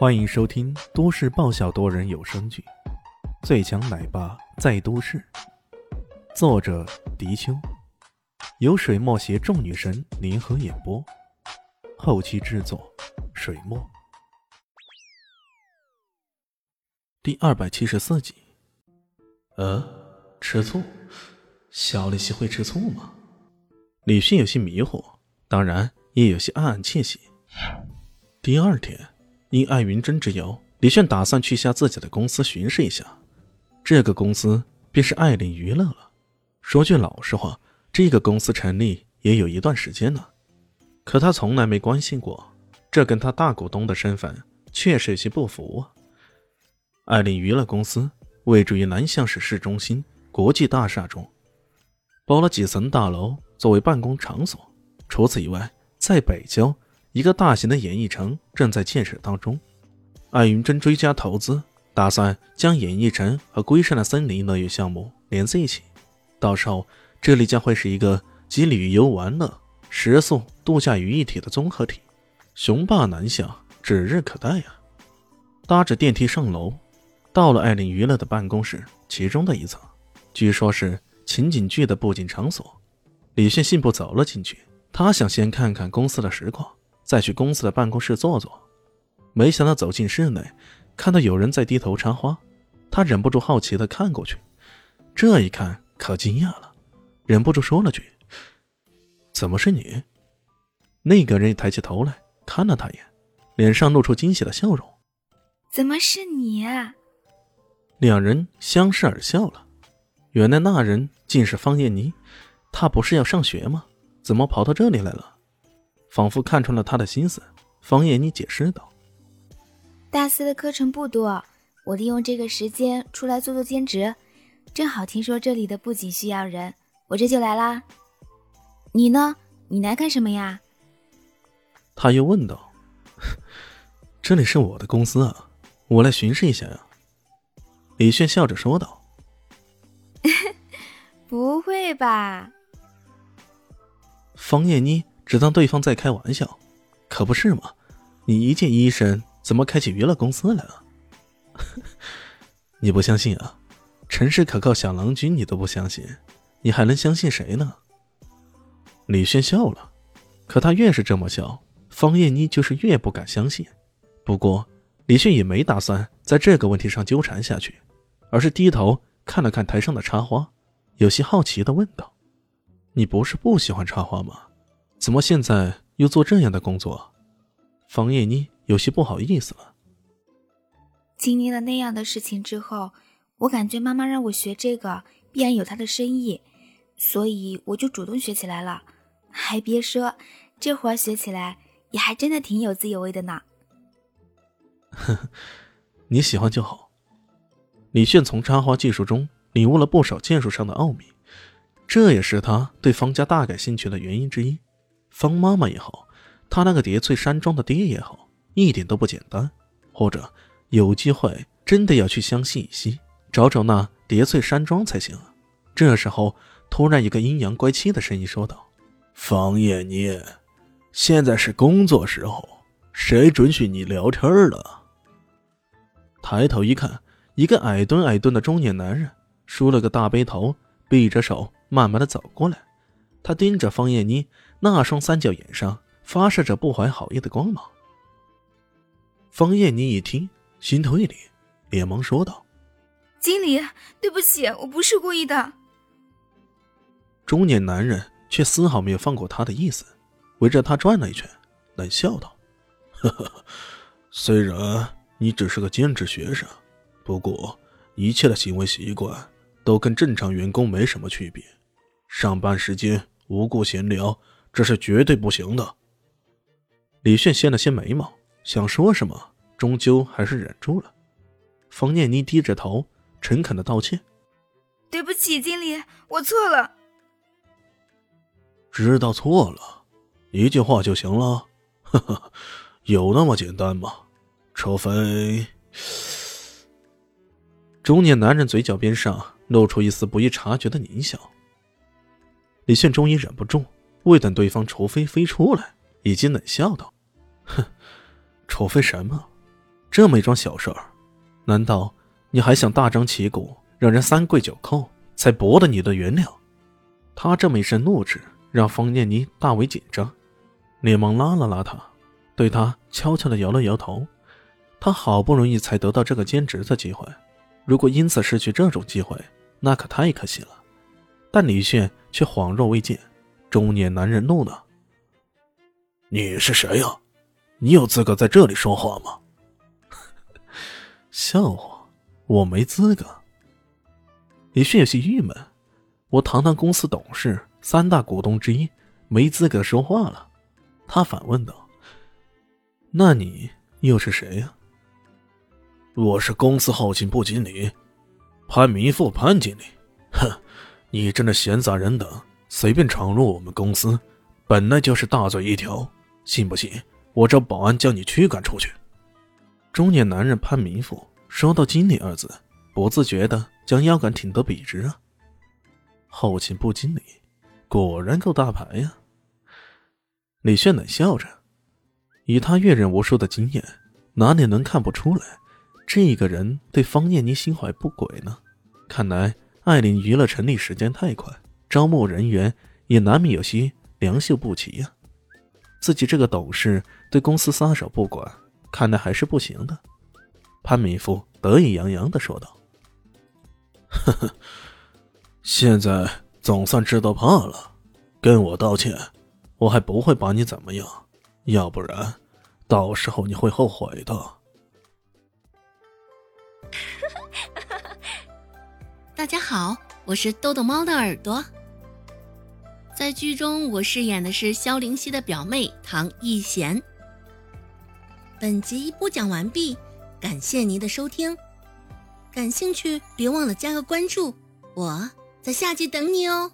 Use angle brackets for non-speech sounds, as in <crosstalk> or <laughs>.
欢迎收听都市爆笑多人有声剧《最强奶爸在都市》，作者：迪秋，由水墨携众女神联合演播，后期制作：水墨。第二百七十四集。呃，吃醋？小丽西会吃醋吗？李迅有些迷糊，当然也有些暗暗窃喜。第二天。因艾云珍之邀，李炫打算去下自己的公司巡视一下。这个公司便是艾琳娱乐了。说句老实话，这个公司成立也有一段时间了，可他从来没关心过。这跟他大股东的身份确实有些不符啊。艾琳娱乐公司位于南向市市中心国际大厦中，包了几层大楼作为办公场所。除此以外，在北郊。一个大型的演艺城正在建设当中，艾云珍追加投资，打算将演艺城和龟山的森林乐园项目连在一起。到时候，这里将会是一个集旅游、玩乐、食宿、度假于一体的综合体，雄霸南下，指日可待呀！搭着电梯上楼，到了艾琳娱乐的办公室，其中的一层，据说是情景剧的布景场所。李炫信步走了进去，他想先看看公司的实况。再去公司的办公室坐坐，没想到走进室内，看到有人在低头插花，他忍不住好奇的看过去。这一看可惊讶了，忍不住说了句：“怎么是你？”那个人抬起头来看了他一眼，脸上露出惊喜的笑容：“怎么是你？”啊两人相视而笑了。原来那人竟是方艳妮，她不是要上学吗？怎么跑到这里来了？仿佛看穿了他的心思，方艳妮解释道：“大四的课程不多，我利用这个时间出来做做兼职，正好听说这里的布景需要人，我这就来啦。你呢？你来干什么呀？”他又问道：“ <laughs> 这里是我的公司啊，我来巡视一下呀。”李炫笑着说道：<laughs> “不会吧？”方艳妮。只当对方在开玩笑，可不是吗？你一介医生，怎么开起娱乐公司来了？<laughs> 你不相信啊？城市可靠小郎君你都不相信，你还能相信谁呢？李轩笑了，可他越是这么笑，方艳妮就是越不敢相信。不过李轩也没打算在这个问题上纠缠下去，而是低头看了看台上的插花，有些好奇的问道：“你不是不喜欢插花吗？”怎么现在又做这样的工作？方艳妮有些不好意思了。经历了那样的事情之后，我感觉妈妈让我学这个必然有她的深意，所以我就主动学起来了。还别说，这活学起来也还真的挺有滋有味的呢。呵呵，你喜欢就好。李炫从插花技术中领悟了不少剑术上的奥秘，这也是他对方家大感兴趣的原因之一。方妈妈也好，她那个叠翠山庄的爹也好，一点都不简单。或者有机会真的要去湘西以西找找那叠翠山庄才行啊！这时候，突然一个阴阳怪气的声音说道：“方艳妮，现在是工作时候，谁准许你聊天了？”抬头一看，一个矮墩矮墩的中年男人，梳了个大背头，背着手，慢慢的走过来。他盯着方艳妮。那双三角眼上发射着不怀好意的光芒。方艳妮一听，心头一凛，连忙说道：“经理，对不起，我不是故意的。”中年男人却丝毫没有放过他的意思，围着他转了一圈，冷笑道：“呵呵，虽然你只是个兼职学生，不过一切的行为习惯都跟正常员工没什么区别。上班时间无故闲聊。”这是绝对不行的。李炫掀了掀眉毛，想说什么，终究还是忍住了。冯念妮低着头，诚恳的道歉：“对不起，经理，我错了。”知道错了，一句话就行了？呵呵，有那么简单吗？除非……中年男人嘴角边上露出一丝不易察觉的狞笑。李炫终于忍不住。未等对方除非飞出来，已经冷笑道：“哼，除非什么？这么一桩小事儿，难道你还想大张旗鼓让人三跪九叩才博得你的原谅？他这么一声怒斥，让方念妮大为紧张，连忙拉了拉他，对他悄悄的摇了摇头。他好不容易才得到这个兼职的机会，如果因此失去这种机会，那可太可惜了。但李炫却恍若未见，中年男人怒了：“你是谁呀？你有资格在这里说话吗？” <laughs> 笑话，我没资格。李迅有些郁闷，我堂堂公司董事、三大股东之一，没资格说话了。他反问道：“那你又是谁呀？”我是公司后勤部经理，潘明富，潘经理。哼，你这闲杂人等，随便闯入我们公司，本来就是大罪一条。信不信我找保安将你驱赶出去？中年男人潘明富说到“经理”二字，不自觉的将腰杆挺得笔直啊。后勤部经理，果然够大牌呀。李炫冷笑着，以他阅人无数的经验，哪里能看不出来？这个人对方念妮心怀不轨呢，看来艾琳娱乐成立时间太快，招募人员也难免有些良莠不齐呀。自己这个董事对公司撒手不管，看来还是不行的。潘明富得意洋洋的说道：“呵呵，现在总算知道怕了，跟我道歉，我还不会把你怎么样，要不然，到时候你会后悔的。”大家好，我是豆豆猫的耳朵。在剧中，我饰演的是萧灵溪的表妹唐艺贤。本集播讲完毕，感谢您的收听。感兴趣别忘了加个关注，我在下集等你哦。